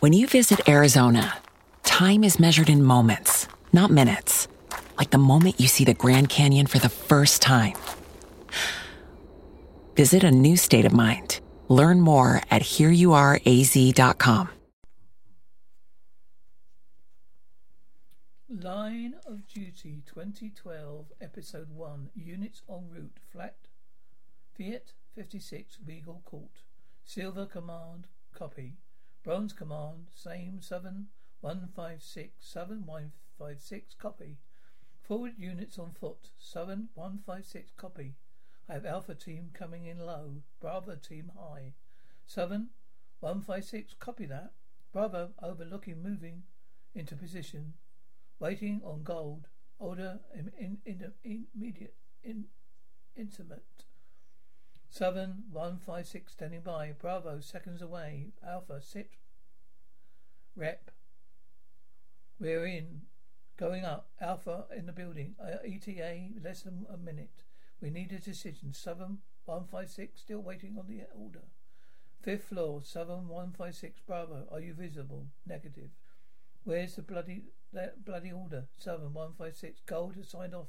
When you visit Arizona, time is measured in moments, not minutes. Like the moment you see the Grand Canyon for the first time. Visit a new state of mind. Learn more at hereyouareaz.com. Line of Duty 2012, Episode 1, Units en route, Flat Fiat 56, Regal Court. Silver Command, copy. Bronze Command, same, Southern 156, Southern 156, copy. Forward units on foot, seven one five six copy. I have Alpha Team coming in low, Bravo Team high. Seven one five six copy that. Bravo overlooking moving into position. Waiting on gold. Order in, in, in, immediate. In, intimate. Southern 156 standing by. Bravo seconds away. Alpha sit. Rep. We're in. Going up. Alpha in the building. Uh, ETA less than a minute. We need a decision. Southern 156 still waiting on the order. Fifth floor. Southern 156 Bravo. Are you visible? Negative. Where's the bloody that bloody order? Southern one five six. Gold has signed off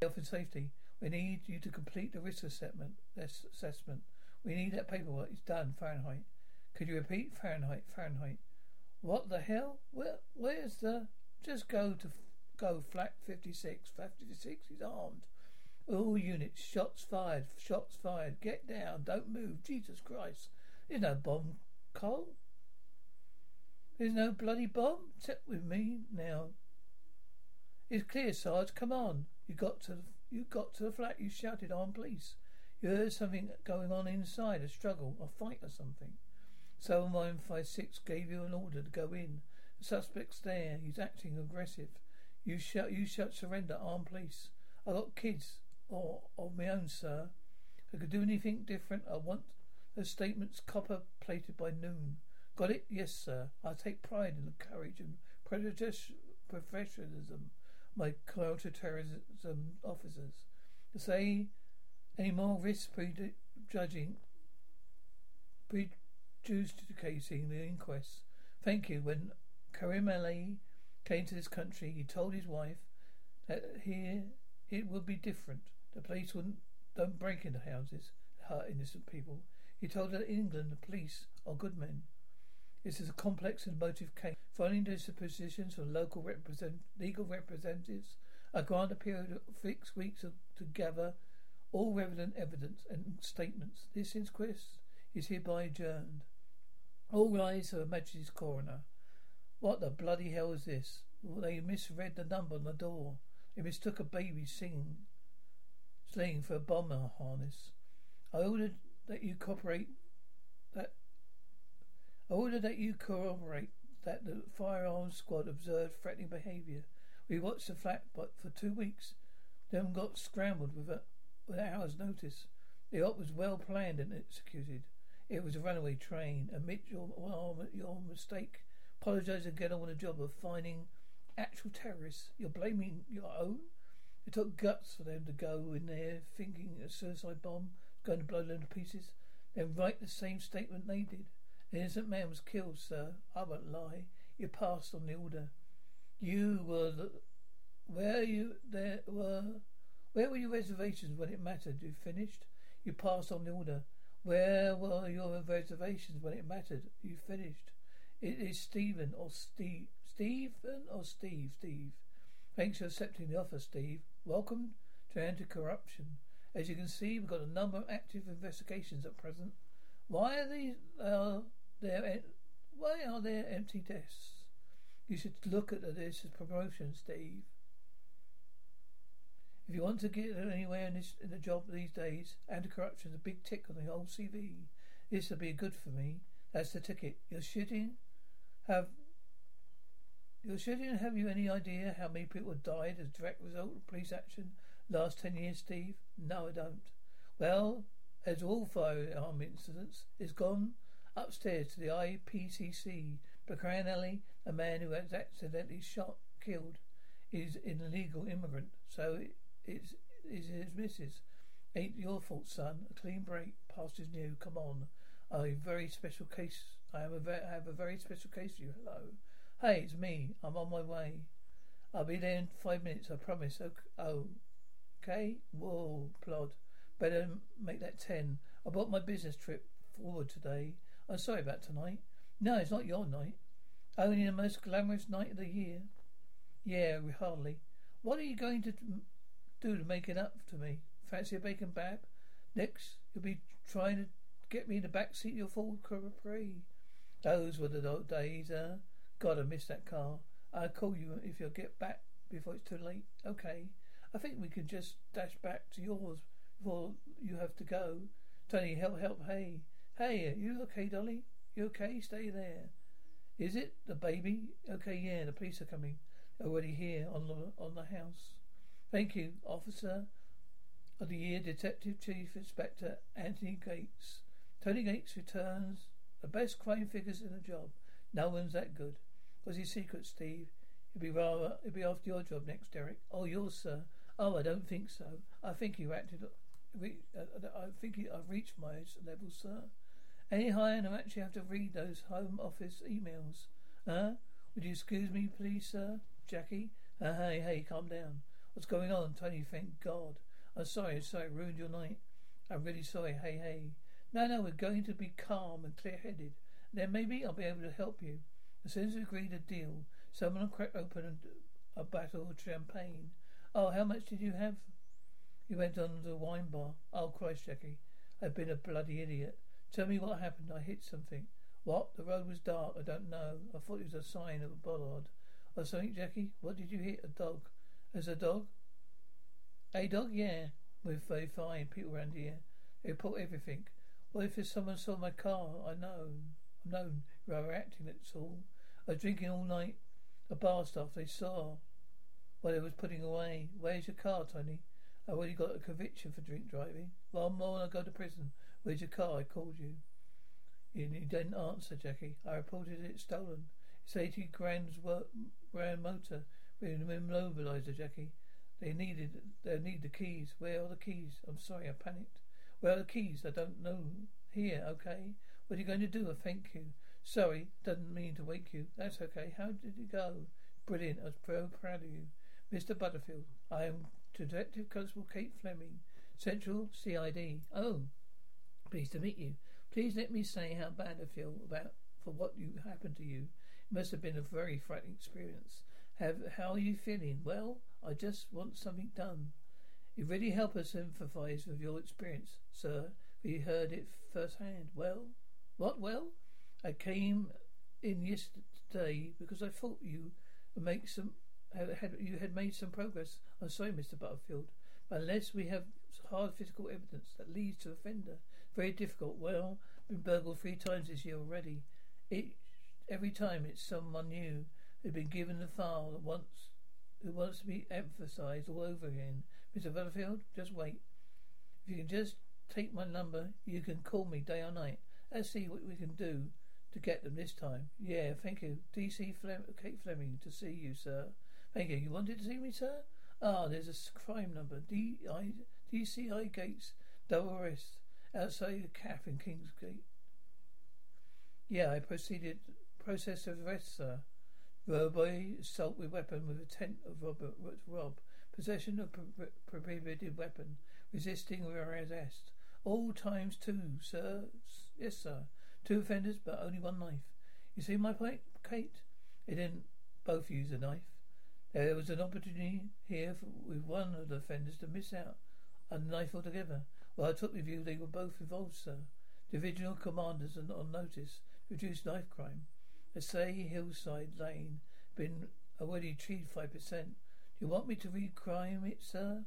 health and safety. We need you to complete the risk assessment. Assessment. We need that paperwork. It's done. Fahrenheit. Could you repeat? Fahrenheit. Fahrenheit. What the hell? Where? Where's the? Just go to go flat fifty six. Fifty six is armed. All units. Shots fired. Shots fired. Get down. Don't move. Jesus Christ. There's no bomb. Cole. There's no bloody bomb. Sit with me now. It's clear, Sarge. Come on. You got to. You got to the flat. You shouted, "On, police!" You heard something going on inside. A struggle, a fight, or something. Seven one five six gave you an order to go in. The suspect's there. He's acting aggressive. You shout. You shout. Surrender. Armed police. I got kids, or of my own, sir. If I could do anything different, I want those statements copper plated by noon. Got it? Yes, sir. I take pride in the courage and professionalism my counter-terrorism officers. To say any more risk prejudging, prejudicating the inquest. Thank you. When Karim Ali came to this country, he told his wife that here it would be different. The police wouldn't don't break into houses, hurt innocent people. He told her that in England the police are good men. This is a complex and motive case. Following the positions from local represent- legal representatives, I grant a period of six weeks of, to gather all relevant evidence and statements. This inquest is hereby adjourned. All eyes Her Majesty's coroner. What the bloody hell is this? Well, they misread the number on the door. They mistook a baby singing, sling for a bomber harness. I ordered that you cooperate that I order that you corroborate that the firearms squad observed threatening behaviour. We watched the flat but for two weeks, then got scrambled with a with an hour's notice. The op was well planned and executed. It was a runaway train. Admit your your mistake. Apologise and get on with the job of finding actual terrorists. You're blaming your own. It took guts for them to go in there thinking a suicide bomb was going to blow them to pieces, then write the same statement they did. An innocent man was killed, sir. I won't lie. You passed on the order. You were the, where you there were where were your reservations when it mattered? You finished. You passed on the order. Where were your reservations when it mattered? You finished. It is Stephen or Steve. Stephen or Steve? Steve. Thanks for accepting the offer, Steve. Welcome to anti-corruption. As you can see, we've got a number of active investigations at present. Why are these? Uh, there? Why are there empty desks? You should look at this as promotion, Steve. If you want to get anywhere in this in the job these days, anti-corruption is a big tick on the old CV. This will be good for me. That's the ticket. You're shooting. Have you're shooting. Have you any idea how many people died as a direct result of police action last ten years, Steve? No, I don't. Well, as all firearm incidents, it's gone upstairs to the IPCC. Ali, a man who was accidentally shot, killed, is an illegal immigrant. So it's, it's his missus. Ain't your fault, son. A clean break, past is new. Come on. A very special case. I have a, I have a very special case for you. Hello. Hey, it's me. I'm on my way. I'll be there in five minutes, I promise. Oh, okay? Whoa, plod. Better make that ten. I bought my business trip forward today. I'm sorry about tonight. No, it's not your night. Only the most glamorous night of the year. Yeah, hardly. What are you going to do to make it up to me? Fancy a bacon bab? Next, you'll be trying to get me in the back seat of your Ford Capri. Those were the days, uh. God, I missed that car. I'll call you if you'll get back before it's too late. Okay. I think we can just dash back to yours before you have to go. Tony, help, help, hey. Hey, are you okay, Dolly? You okay? Stay there. Is it the baby? Okay, yeah, the police are coming. Already here on the on the house. Thank you, officer of the year, Detective Chief Inspector Anthony Gates. Tony Gates returns the best crime figures in the job. No one's that good. What's his secret, Steve? He'd be rather it'd be after your job next, Derek. Oh, yours, sir. Oh, I don't think so. I think you acted. Uh, I think I've reached my level, sir. Any higher, and I actually have to read those Home Office emails. Huh? Would you excuse me, please, sir? Jackie? Uh, hey, hey, calm down. What's going on, Tony? Thank God. I'm sorry, sorry, ruined your night. I'm really sorry. Hey, hey. No, no, we're going to be calm and clear-headed. Then maybe I'll be able to help you. As soon as we agreed a deal, someone will crack open a, a bottle of champagne. Oh, how much did you have? He went on to the wine bar. Oh, Christ, Jackie. I've been a bloody idiot. Tell me what happened. I hit something. What? The road was dark. I don't know. I thought it was a sign of a bollard. Or something, Jackie? What did you hit? A dog? As a dog? A dog? Yeah. We're very fine people around here. They report everything. What if someone saw my car? I know. I know you are acting, that's all. I was drinking all night. A bar staff they saw what I was putting away. Where's your car, Tony? Oh, I already got a conviction for drink driving. One more and I go to prison. Where's your car? I called you. You, didn't answer, Jackie. I reported it stolen. It's 80 grand's work, grand motor. We're immobilizer, Jackie. They needed, they need the keys. Where are the keys? I'm sorry, I panicked. Where are the keys? I don't know. Here, okay. What are you going to do? I thank you. Sorry, doesn't mean to wake you. That's okay. How did it go? Brilliant. I was so proud of you. Mr. Butterfield, I am Detective Constable Kate Fleming, Central CID. Oh, Pleased to meet you. Please let me say how bad I feel about for what you happened to you. It must have been a very frightening experience. Have how are you feeling? Well, I just want something done. It really helped us sympathise with your experience, sir. We heard it firsthand. Well, what? Well, I came in yesterday because I thought you would make some had you had made some progress. I'm sorry, Mr. Butterfield, but unless we have hard physical evidence that leads to offender very difficult. Well, been burgled three times this year already. It every time it's someone new who's been given the file that wants who wants to be emphasised all over again. Mr. Butterfield, just wait. If you can just take my number, you can call me day or night. Let's see what we can do to get them this time. Yeah, thank you. DC Flem- Kate Fleming to see you, sir. Thank you. Wanted to see me, sir? Ah, there's a crime number. D I DCI Gates double arrest outside the calf in Kingsgate. Yeah, I proceeded process of arrest, sir. Robbery, assault with weapon with intent of robber, rob, possession of prohibited weapon, resisting arrest. All times two, sir. Yes, sir. Two offenders, but only one knife. You see my point, Kate? They didn't both use a knife. There was an opportunity here for, with one of the offenders to miss out on a knife altogether. Well, I took the view they were both involved, sir. Divisional commanders are on notice to reduce knife crime. They say Hillside Lane been already achieved five percent. Do you want me to recrime it, sir?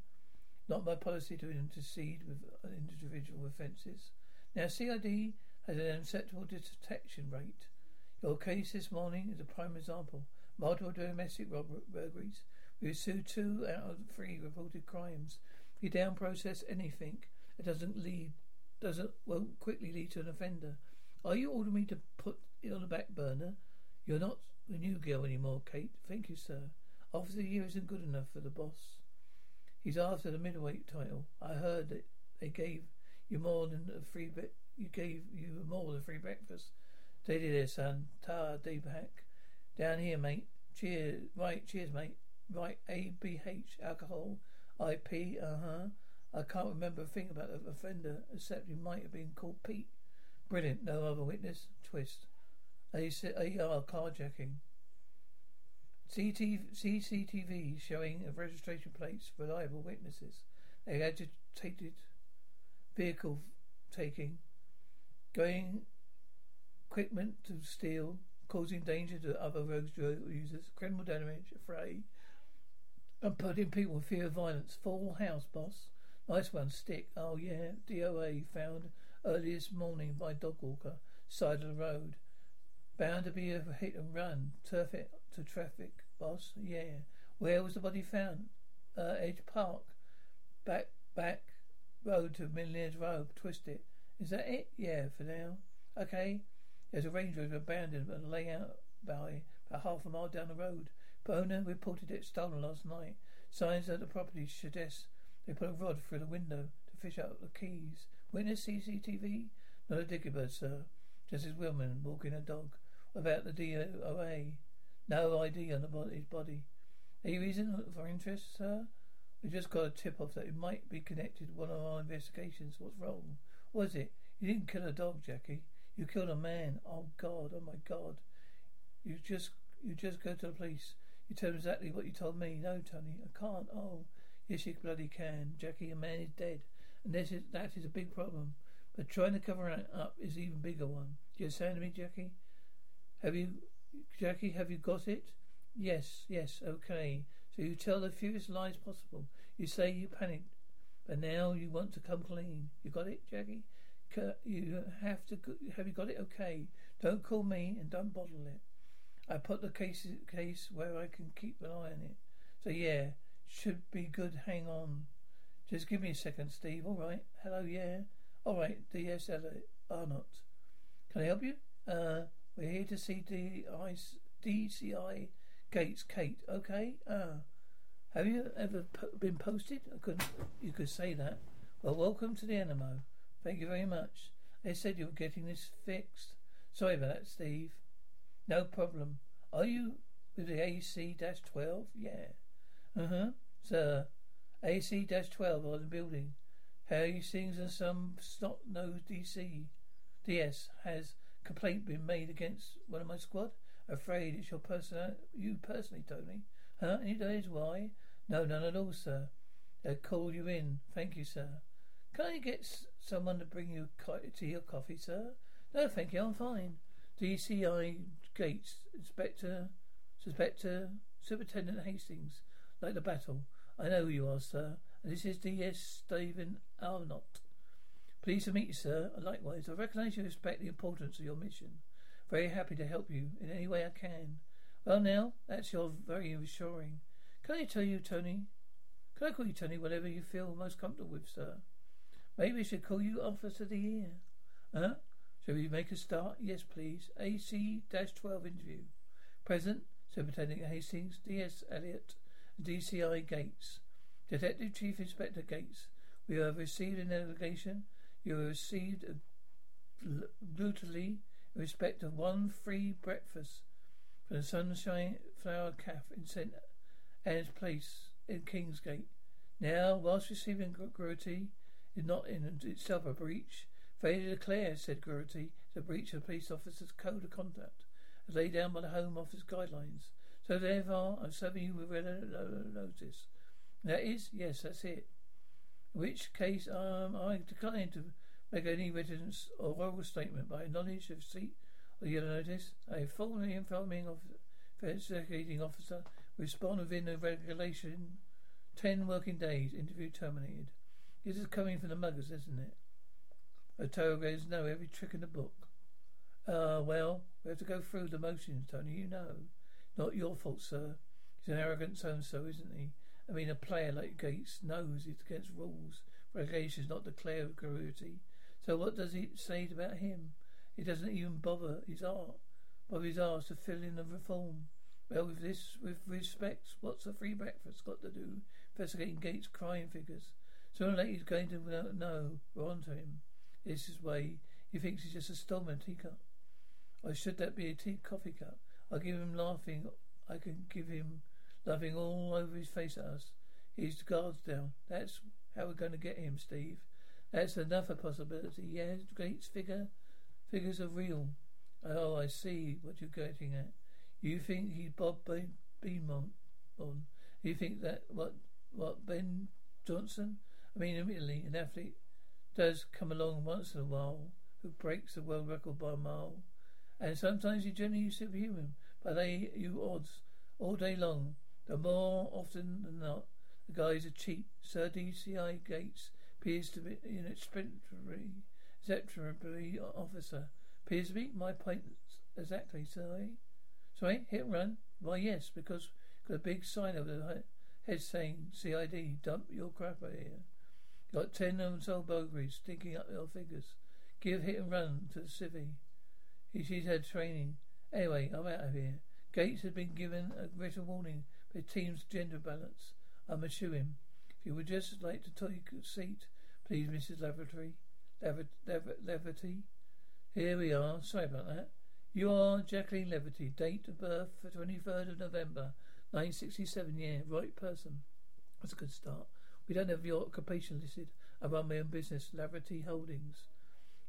Not my policy to intercede with uh, individual offences. Now, CID has an acceptable detection rate. Your case this morning is a prime example. Multiple domestic burglaries. We sued two out of three reported crimes. You down process anything, it doesn't lead, doesn't won't quickly lead to an offender. Are you ordering me to put it on the back burner? You're not the new girl anymore, Kate. Thank you, sir. Officer year isn't good enough for the boss. He's after the middleweight title. I heard that they gave you more than a free bit. You gave you more than a free breakfast. Steady there, son. Ta, Deepak. Down here, mate. Cheers. Right, cheers, mate. Right, A, B, H, alcohol, I, P, uh huh. I can't remember a thing about the offender, except he might have been called Pete. Brilliant. No other witness. Twist. AR carjacking. CTV, CCTV showing of registration plates, reliable witnesses. They agitated vehicle taking, going equipment to steal, causing danger to other road users, criminal damage, fray, and putting people in fear of violence. Full house, boss. Nice one, stick. Oh yeah, DOA found early this morning by dog walker, side of the road. Bound to be a hit and run. Turf it to traffic, boss. Yeah. Where was the body found? Uh, Edge Park. Back, back road to Millionaires Road. Twist it. Is that it? Yeah, for now. Okay. There's a Range Rover abandoned and layout by about half a mile down the road. Owner reported it stolen last night. Signs that the property suggest they put a rod through the window to fish out the keys. Witness CCTV? Not a diggybird, sir. Just his woman walking a dog. About the DOA? No ID on the body's body. Any reason for interest, sir? We just got a tip off that it might be connected to one of our investigations. What's wrong? Was it? You didn't kill a dog, Jackie. You killed a man. Oh God. Oh my God. You just you just go to the police. You tell them exactly what you told me. No, Tony, I can't. Oh, yes, you bloody can. Jackie, a man is dead, and this is that is a big problem. But trying to cover it up is an even bigger one. Do you understand me, Jackie? Have you, Jackie? Have you got it? Yes, yes, okay. So you tell the fewest lies possible. You say you panicked, but now you want to come clean. You got it, Jackie? You have to. Have you got it? Okay. Don't call me and don't bottle it. I put the case case where I can keep an eye on it. So yeah, should be good. Hang on. Just give me a second, Steve. All right. Hello. Yeah. All right. DS Arnott. Can I help you? Uh, we're here to see DI, DCI Gates Kate. Okay. Uh, have you ever po- been posted? I couldn't. You could say that. Well, welcome to the Enemo. Thank you very much. They said you were getting this fixed. Sorry about that, Steve. No problem. Are you with the AC-12? Yeah. Uh-huh. Sir, AC-12 on the building. How you things and some snot-nosed DC. DS has complaint been made against one of my squad? Afraid it's your person, you personally, Tony. Huh? Any days why? No, none at all, sir. They called you in. Thank you, sir. Can I get someone to bring you tea or coffee, sir? No, thank you. I'm fine. DCI Gates, Inspector, Inspector, Superintendent Hastings. Like the battle. I know who you are, sir. And this is DS Stephen Arnott. Pleased to meet you, sir. Likewise, I recognise you respect the importance of your mission. Very happy to help you in any way I can. Well, now, that's your very reassuring. Can I tell you, Tony? Can I call you Tony, whatever you feel most comfortable with, sir? Maybe we should call you Officer of the Year. Huh? Shall we make a start? Yes, please. AC-12 interview. Present, Superintendent Hastings, D.S. Elliott, DCI Gates. Detective Chief Inspector Gates, we have received an allegation. You have received a brutally in respect of one free breakfast from the Sunshine Flower Cafe in St. Anne's Place in Kingsgate. Now, whilst receiving gratuity is not in itself a breach, failure to declare, said Gurty, is a breach of police officer's code of conduct. as laid down by the Home Office guidelines. So therefore, I'm serving you with red notice. That is, yes, that's it. In which case, um, I decline to make any residence or oral statement by knowledge of receipt of yellow notice. A formally informing of investigating officer respond within the regulation ten working days. Interview terminated. This is coming from the muggers, isn't it? Interrogators know every trick in the book. Uh, well, we have to go through the motions, Tony. You know, not your fault, sir. He's an arrogant so-and-so, isn't he? I mean, a player like Gates knows it's against rules, regulations, not declare cruelty. So what does he say about him? He doesn't even bother his art, bother his art to fill in the reform. Well, with this, with respect, what's a free breakfast got to do investigating Gates' crime figures? Sooner or later he's going to know we're onto him. This is way he thinks he's just a stolen teacup. Or should that be a tea coffee cup? I give him laughing. I can give him laughing all over his face at us. He's the guards down. That's how we're going to get him, Steve. That's another possibility. Yes, Gates figure figures are real. Oh, I see what you're getting at. You think he's Bob Beamon on? You think that what what Ben Johnson? I mean, admittedly, an athlete does come along once in a while who breaks the world record by a mile, and sometimes he's generally superhuman. But they you odds all day long. The more often than not, the guy's a cheat. Sir DCI Gates appears to be an exemplary, officer. Appears to be my point exactly. Sorry, eh? sorry, eh, hit and run. Why yes, because got a big sign over the head saying CID. Dump your crap here. Got ten unsold burglaries stinking up your figures. Give hit and run to the civvy. She's had training. Anyway, I'm out of here. Gates has been given a written warning for team's gender balance. I'm assure him. If you would just like to take a seat, please, Mrs. Laverty. Leverty. Here we are. Sorry about that. You are Jacqueline Leverty. Date of birth 23rd of November, 1967. Yeah, right person. That's a good start. We don't have your occupation listed. I run my own business, Laverty Holdings.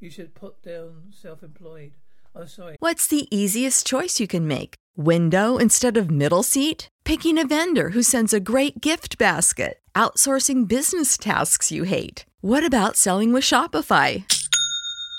You should put down self-employed. I'm sorry. What's the easiest choice you can make? Window instead of middle seat? Picking a vendor who sends a great gift basket? Outsourcing business tasks you hate? What about selling with Shopify?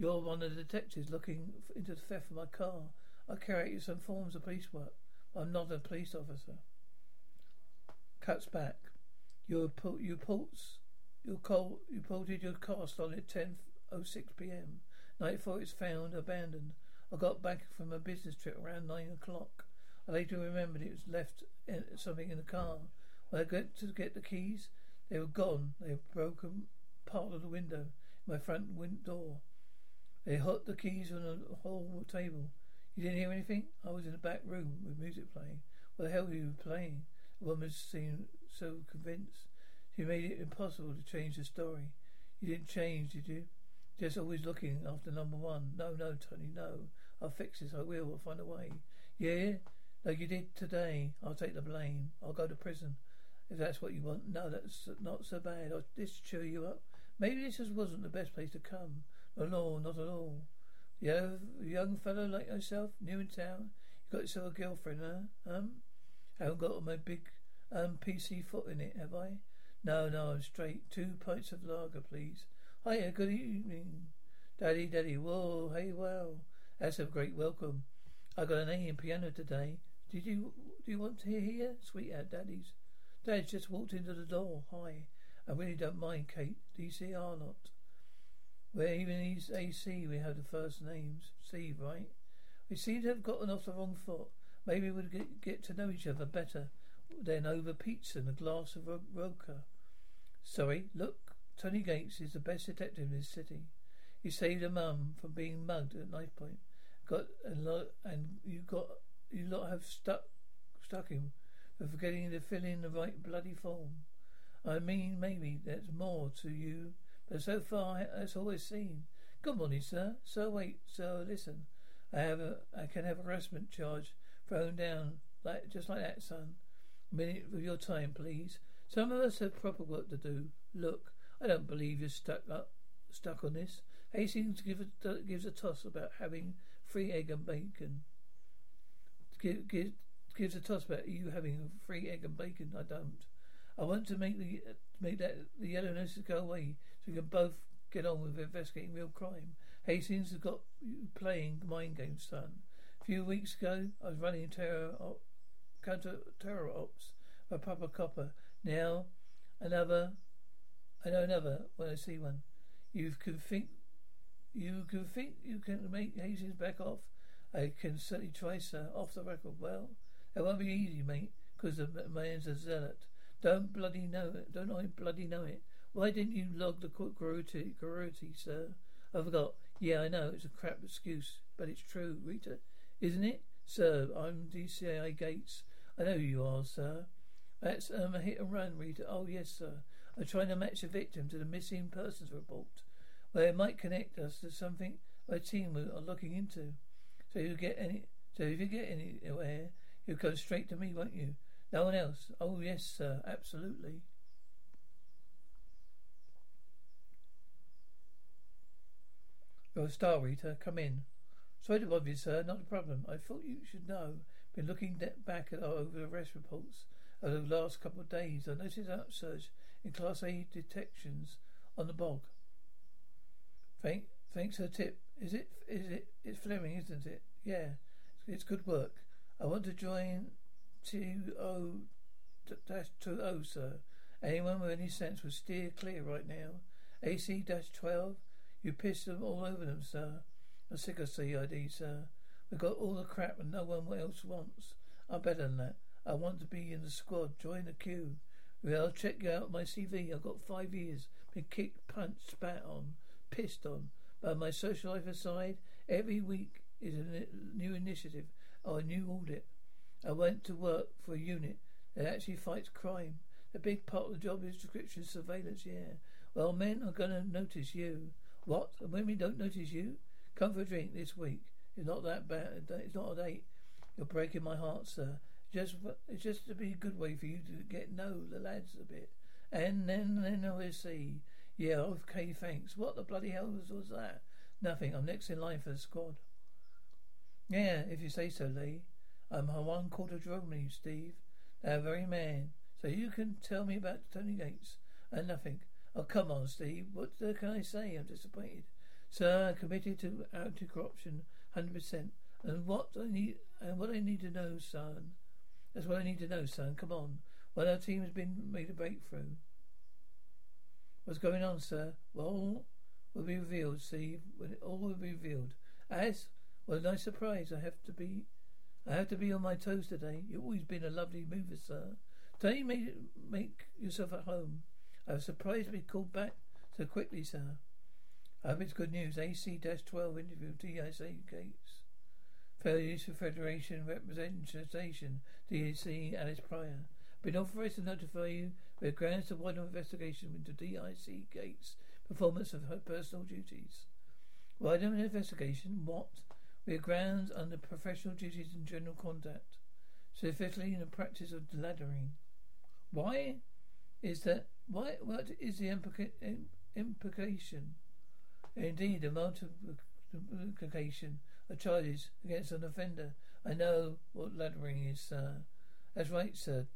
You're one of the detectives looking into the theft of my car. I carry out some forms of police work. I'm not a police officer. Cuts back. You you pulse you call you ported your cast on at ten oh six PM. Night before it's found abandoned. I got back from a business trip around nine o'clock. I later remembered it was left in, something in the car. When I got to get the keys, they were gone. They had broken part of the window, my front window door. They hot the keys on the whole table. You didn't hear anything? I was in the back room with music playing. What the hell were you playing? The woman seemed so convinced. She made it impossible to change the story. You didn't change, did you? Just always looking after number one. No, no, Tony, no. I'll fix this. I will. I'll find a way. Yeah? Like you did today. I'll take the blame. I'll go to prison. If that's what you want. No, that's not so bad. I'll just cheer you up. Maybe this just wasn't the best place to come. No, no, not at all. You have a young fellow like yourself, new in town. You got yourself a girlfriend, huh? Um, haven't got my big um PC foot in it, have I? No, no, I'm straight. Two pints of lager, please. Hiya, good evening. Daddy, daddy, whoa, hey, well. That's a great welcome. I got an A in piano today. Did you do you want to hear here? Sweetheart, daddy's. Dad just walked into the door. Hi. I really don't mind, Kate. Do you see Arnott? Where even he's AC, we have the first names. Steve, right? We seem to have gotten off the wrong foot. Maybe we'd get, get to know each other better than over pizza and a glass of vodka. Sorry, look, Tony Gates is the best detective in this city. He saved a mum from being mugged at knife point. Got a lot, and you got you lot have stuck stuck him for forgetting to fill in the right bloody form. I mean, maybe there's more to you, but so far that's all I've seen. Good morning, sir. So wait, so listen. I have a I can have a harassment charge thrown down like just like that, son. A minute of your time, please. Some of us have proper work to do. Look, I don't believe you're stuck up stuck on this. Hastings give a, gives a toss about having free egg and bacon. Give, give, gives a toss about you having free egg and bacon. I don't. I want to make the make that the yellow noses go away so we can both get on with investigating real crime. Hastings has got playing mind games, son. A few weeks ago, I was running terror op, counter terror ops for Papa Copper. Now, another. I know another when I see one. You can think. You can think you can make Hastings back off. I can certainly try, sir. Off the record. Well, it won't be easy, mate, because the man's a zealot. Don't bloody know it. Don't I bloody know it? Why didn't you log the gratuity, gratuity, sir? I forgot. Yeah, I know. It's a crap excuse, but it's true, Rita. Isn't it? Sir, I'm DCI Gates. I know you are, sir. That's um, a hit and run, Rita. Oh, yes, sir. I'm trying to match the victim to the missing persons report. Well, it might connect us to something my team are looking into. So you get any. So if you get anywhere, you'll come straight to me, won't you? No one else. Oh yes, sir. Absolutely. Star, Eater, Come in. Sorry to bother you, sir. Not a problem. I thought you should know. Been looking back at our over arrest reports over the last couple of days. I noticed an upsurge in Class A detections on the bog. Thank, thanks for the tip. Is it? Is it? It's Fleming, isn't it? Yeah, it's good work. I want to join two oh, O dash two O, sir. Anyone with any sense would steer clear right now. AC dash twelve. You pissed them all over them, sir. I'm sick of CID, sir. We've got all the crap and no one else wants. I'm better than that. I want to be in the squad. Join the queue. Well, I'll check you out my CV. I've got five years. Been kicked, punched, spat on, pissed on. But my social life aside, every week is a new initiative or a new audit. I went to work for a unit that actually fights crime. A big part of the job is description surveillance, yeah. Well, men are going to notice you. What? And women don't notice you? Come for a drink this week. It's not that bad. It's not a date. You're breaking my heart, sir. Just, it's just to be a good way for you to get know the lads a bit. And then, then we'll see. Yeah, okay, thanks. What the bloody hell was, was that? Nothing. I'm next in line for the squad. Yeah, if you say so, Lee. I'm her one quarter Germany, Steve. That very man. So you can tell me about Tony Gates and nothing. Oh, come on, Steve. What can I say? I'm disappointed. Sir, I'm committed to anti-corruption, hundred percent. And what I need, and what I need to know, son. That's what I need to know, son. Come on. Well, our team has been made a breakthrough. What's going on, sir? Well, will be revealed, Steve. When all will be revealed. As well, a nice surprise. I have to be I have to be on my toes today. You've always been a lovely mover, sir. Today, make, make yourself at home. I was surprised to be called back so quickly, sir. I hope it's good news. AC-12 interview, DIC Gates. Failures for Federation Representation, DIC Alice Pryor. Been authorized to notify you with grounds to widen investigation into DIC Gates' performance of her personal duties. Wider investigation? What? We grounds under professional duties and general conduct, specifically in the practice of laddering. Why is that? What is the implica- implication? Indeed, the multiplication of charges against an offender. I know what laddering is, sir. That's right, sir.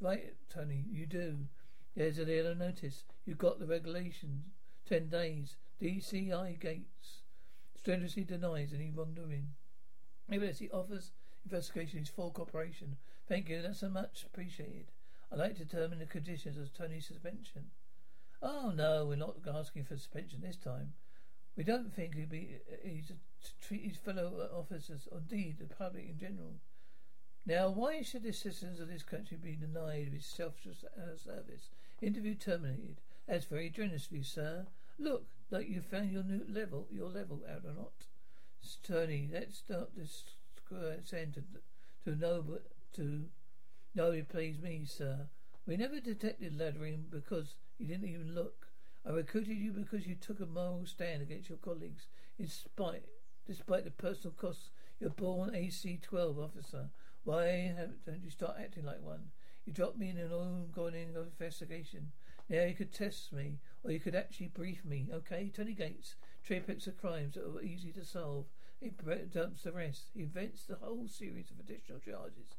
Right, Tony, you do. There's a little notice. You've got the regulations. Ten days. DCI gates strenuously denies any wrongdoing. He offers investigation his full cooperation. Thank you, that's so much appreciated. I'd like to determine the conditions of Tony's suspension. Oh no, we're not asking for suspension this time. We don't think he'd be he's to treat his fellow officers, or indeed the public in general. Now, why should the citizens of this country be denied his self-service? Uh, Interview terminated. That's very generous of you, sir. Look, like you found your new level, your level, out or not. Tony, let's start this square center to know, to know it please me, sir. We never detected laddering because you didn't even look. I recruited you because you took a moral stand against your colleagues, in spite, despite the personal costs. You're born AC-12 officer. Why don't you start acting like one? You dropped me in an ongoing investigation. Now you could test me, or you could actually brief me. Okay, Tony Gates, triplets of crimes that are easy to solve. He dumps the rest. He invents the whole series of additional charges.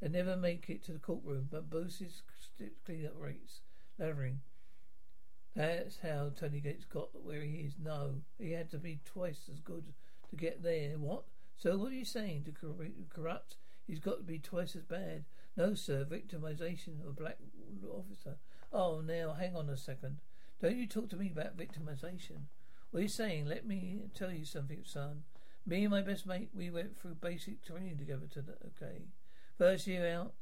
They never make it to the courtroom, but his cleanup rates. Laddering. That's how Tony Gates got where he is. No, he had to be twice as good to get there. What? So what are you saying? To corrupt, he's got to be twice as bad. No, sir. Victimization of a black officer. Oh, now hang on a second. Don't you talk to me about victimization. What are you saying? Let me tell you something, son. Me and my best mate, we went through basic training together. To the, okay. First year out,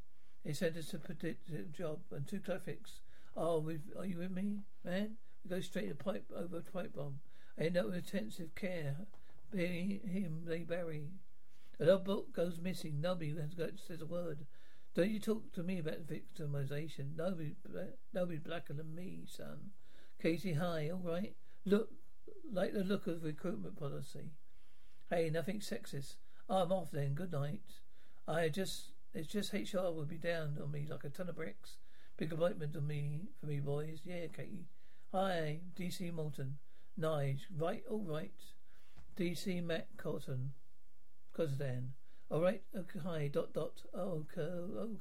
they sent us to predictive job and two classics. Oh, are you with me, man? We go straight to pipe over a pipe bomb. I end up with intensive care. Bury him, they bury. A little book goes missing. Nobody says a word. Don't you talk to me about victimization. Nobody, nobody blacker than me, son. Casey, hi, all right. Look, like the look of recruitment policy. Hey, nothing sexist. I'm off then. Good night. I just, it's just HR will be down on me like a ton of bricks. Big appointment on me for me, boys. Yeah, Katie. Hi, DC Morton. Nige. Right, all right. DC Matt Cottan. Cosdan. All right. Okay. Hi. Dot dot. Oh, okay.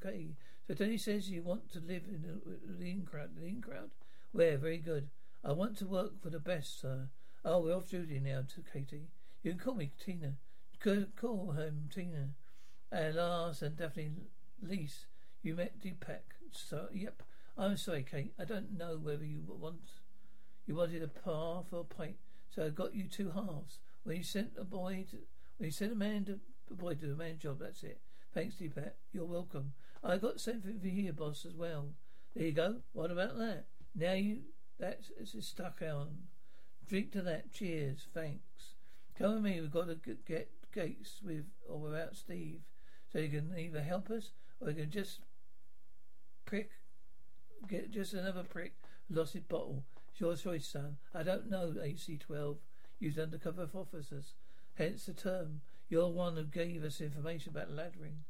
Okay. So Tony says you want to live in the, in crowd. In crowd. Where? Very good. I want to work for the best, sir. Oh, we're off duty now. To Katie. You can call me Tina. Call him Tina. And last and definitely least, you met Deepak. So, yep. I'm sorry, Kate. I don't know whether you want you wanted a par for a pint, so I got you two halves. When you sent a boy to, when you sent a man to a boy to do a man job, that's it. Thanks, Deepak. You're welcome. I got something for you, boss, as well. There you go. What about that? Now you that's it's stuck on. Drink to that. Cheers. Thanks. Come with me. We've got to get Gates with or without Steve, so you can either help us or you can just prick, get just another prick, lost his bottle. It's your choice, son. I don't know AC-12 used undercover officers, hence the term. You're one who gave us information about laddering.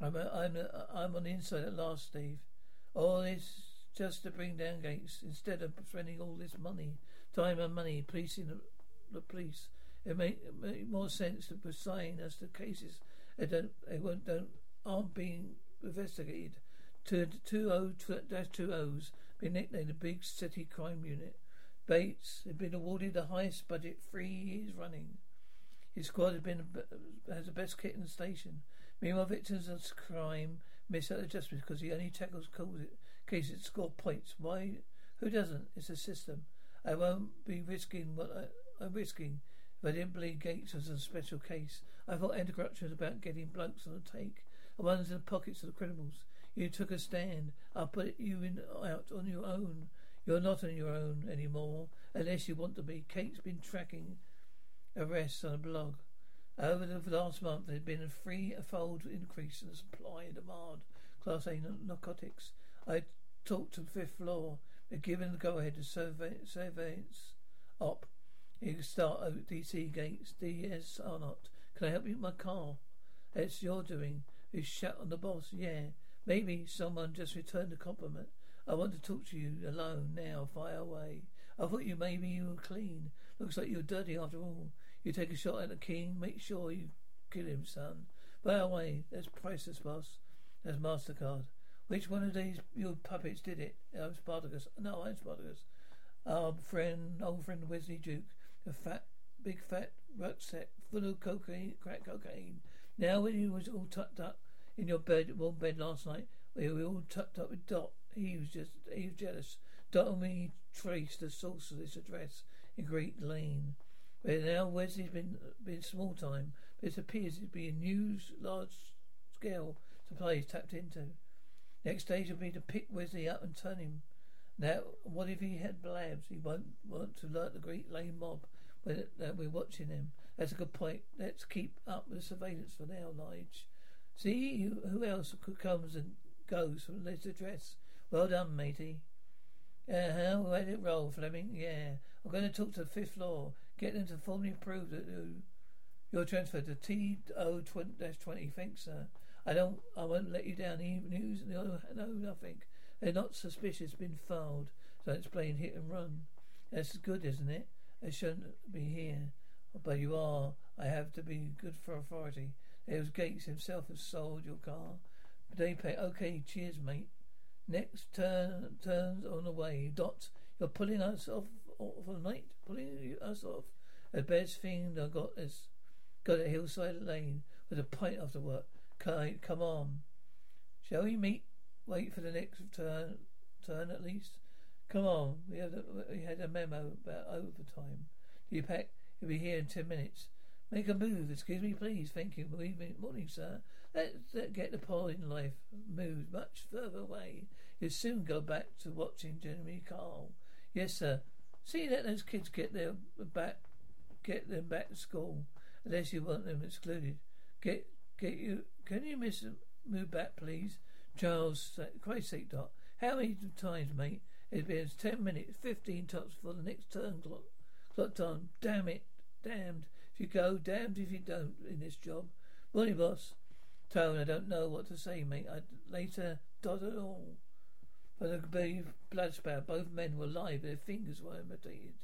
I'm a, I'm a, I'm on the inside at last, Steve. All this just to bring down Gates instead of spending all this money, time and money policing the, the police. It make, make more sense to assign us to cases that don't, they won't, don't, aren't being investigated to two O dash two O's been nicknamed the Big City Crime Unit. Bates had been awarded the highest budget three years running. His squad had been has the best kit in the station. Meanwhile, victims of crime miss out just because he only tackles cases that score points. Why? Who doesn't? It's a system. I won't be risking what I, I'm risking if I didn't believe Gates was a special case. I thought anti-corruption was about getting blokes on the take, the ones in the pockets of the criminals. You took a stand. I'll put you in, out on your own. You're not on your own anymore, unless you want to be. Kate's been tracking arrests on a blog. Over the last month, there's been a threefold increase in the supply and demand Class A narcotics. I talked to fifth floor. They're given the go-ahead to surveillance op. You start at DC gates. DS or not. Can I help you with my car? It's your doing. You shut on the boss. Yeah. Maybe someone just returned a compliment. I want to talk to you alone now. Fire away. I thought you maybe you were clean. Looks like you're dirty after all. You take a shot at the king. Make sure you kill him, son. Fire away. That's priceless, boss. That's Mastercard. Which one of these your puppets did it? I'm Spartacus. No, I'm Spartacus. Our friend, old friend Wesley Duke. A fat, big fat rucksack full of cocaine, crack cocaine. Now when he was all tucked up in your bed, warm bed last night. We were all tucked up with Dot. He was just, he was jealous. Dot and me traced the source of this address. in Great Lane. Where now Wesley's been been small time, but it appears to be a new large scale supply tapped into. Next stage will be to pick Wesley up and turn him. Now, what if he had blabs? He won't want to alert the Great Lane mob that we're watching him. That's a good point. Let's keep up the surveillance for now, Lige. See who else comes and goes from this address. Well done, matey. Uh huh. Let it roll, Fleming. Yeah. I'm going to talk to the fifth floor. Get them to formally approve that uh, you're transferred to T O twenty. Thanks, sir. I don't. I won't let you down. News. No, no, nothing. They're not suspicious. Been filed. So it's plain hit and run. That's good, isn't it? It shouldn't be here. But you are. I have to be good for authority. There's Gates himself has sold your car. But they pay. Okay, cheers, mate. Next turn turns on the way. Dot, you're pulling us off, off for the night. Pulling us off. The best thing I got is got a hillside lane with a pint after work. Come on. Shall we meet? Wait for the next turn. Turn at least. Come on. We had a, we had a memo about overtime. Do you pack? You'll be here in ten minutes. Make a move. Excuse me, please. Thank you. Good evening. Morning, sir. Let's, let's get the polling life moved much further away. You'll soon go back to watching Jeremy Carl. Yes, sir. See that those kids get their back, get them back to school, unless you want them excluded. Get, get you. Can you miss move back, please, Charles? Christ's sake, Doc. How many times, mate? It's been ten minutes, fifteen tops for the next turn clock. Clock time. Damn it, damned if you go, damned if you don't in this job. Morning, boss. Tone, I don't know what to say, mate. I later dot it all. But the brave blood spout, both men were alive, their fingers were amputated.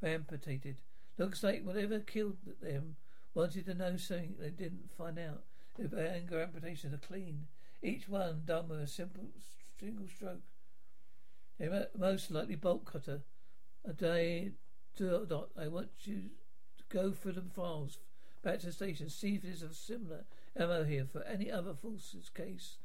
Were amputated. Looks like whatever killed them wanted to know something they didn't find out. Their anger amputations are clean. Each one done with a simple single stroke. Most likely bolt cutter. A day dot. I want you to go through the files back to the station, see if there's a similar ammo here for any other false case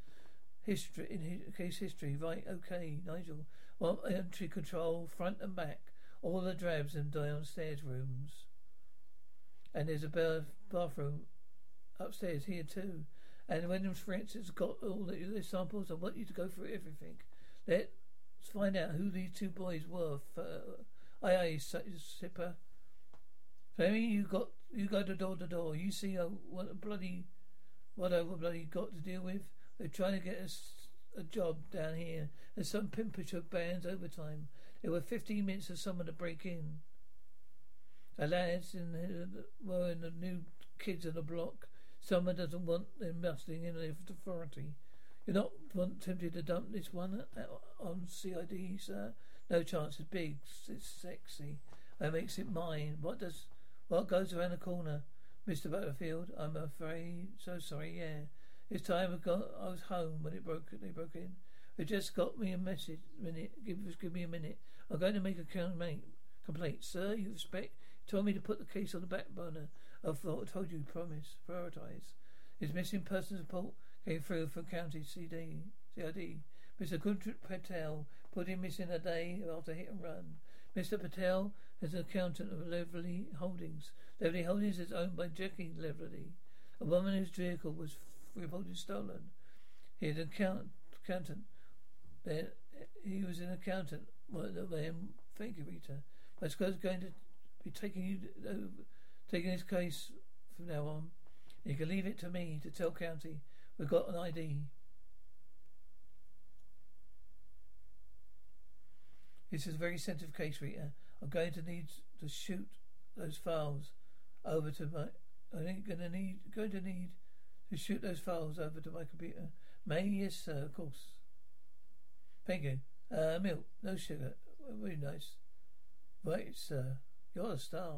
history in case history. Right, okay, Nigel. Well, entry control, front and back, all the drabs and downstairs rooms. And there's a bathroom upstairs here too. And when Francis got all the, the samples, I want you to go through everything. Let's find out who these two boys were. For, uh, aye, aye, Sipper. Fleming, you got you go to door to door. You see uh, what a bloody what I bloody got to deal with. They're trying to get us a job down here. There's some pimpish of bands overtime. There were 15 minutes for someone to break in. The lads in the, were in the new kids on the block. Someone doesn't want them musting in their authority. You're not want, tempted to dump this one uh, uh, on CID, sir? No chance. It's big. It's sexy. That makes it mine. What does what goes around the corner? Mr. Butterfield, I'm afraid so sorry, yeah. It's time I got I was home when it broke they broke in. They just got me a message minute give give me a minute. I'm going to make a complaint complaint. Sir, you expect told me to put the case on the back burner. I thought I told you promise. Prioritize. His missing persons report came through for county CD CID. Mr. Gundrit Patel put him missing a day after hit and run. Mr. Patel is an accountant of Laverty Holdings. Laverty Holdings is owned by Jackie Laverty, a woman whose vehicle was reported stolen. He is an account, accountant. He was an accountant. Thank you, Rita. My squad's going to be taking you, taking this case from now on. You can leave it to me to tell county. We've got an ID. This is a very sensitive case, Rita. I'm going to need to shoot those files over to my. I'm going to need going to need to shoot those files over to my computer. May, yes, sir, of course. Thank you. Uh, milk, no sugar. Very nice. Right, sir. You're a star.